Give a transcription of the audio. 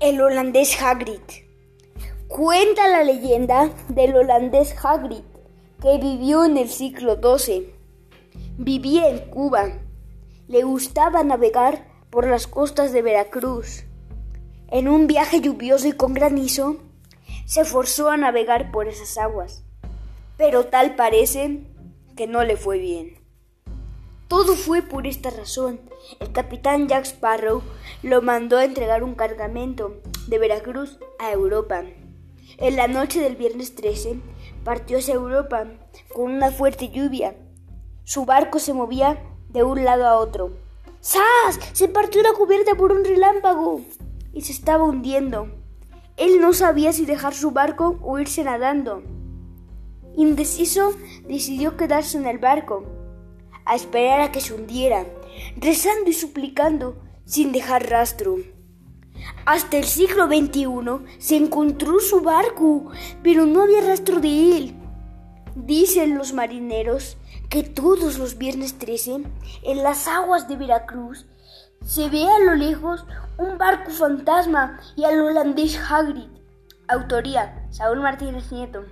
El holandés Hagrid. Cuenta la leyenda del holandés Hagrid, que vivió en el siglo XII. Vivía en Cuba. Le gustaba navegar por las costas de Veracruz. En un viaje lluvioso y con granizo, se forzó a navegar por esas aguas. Pero tal parece que no le fue bien. Fue por esta razón. El capitán Jack Sparrow lo mandó a entregar un cargamento de Veracruz a Europa. En la noche del viernes 13 partió hacia Europa con una fuerte lluvia. Su barco se movía de un lado a otro. ¡Sas! Se partió la cubierta por un relámpago y se estaba hundiendo. Él no sabía si dejar su barco o irse nadando. Indeciso, decidió quedarse en el barco a esperar a que se hundiera, rezando y suplicando sin dejar rastro. Hasta el siglo XXI se encontró su barco, pero no había rastro de él. Dicen los marineros que todos los viernes 13, en las aguas de Veracruz, se ve a lo lejos un barco fantasma y al holandés Hagrid. Autoría, Saúl Martínez Nieto.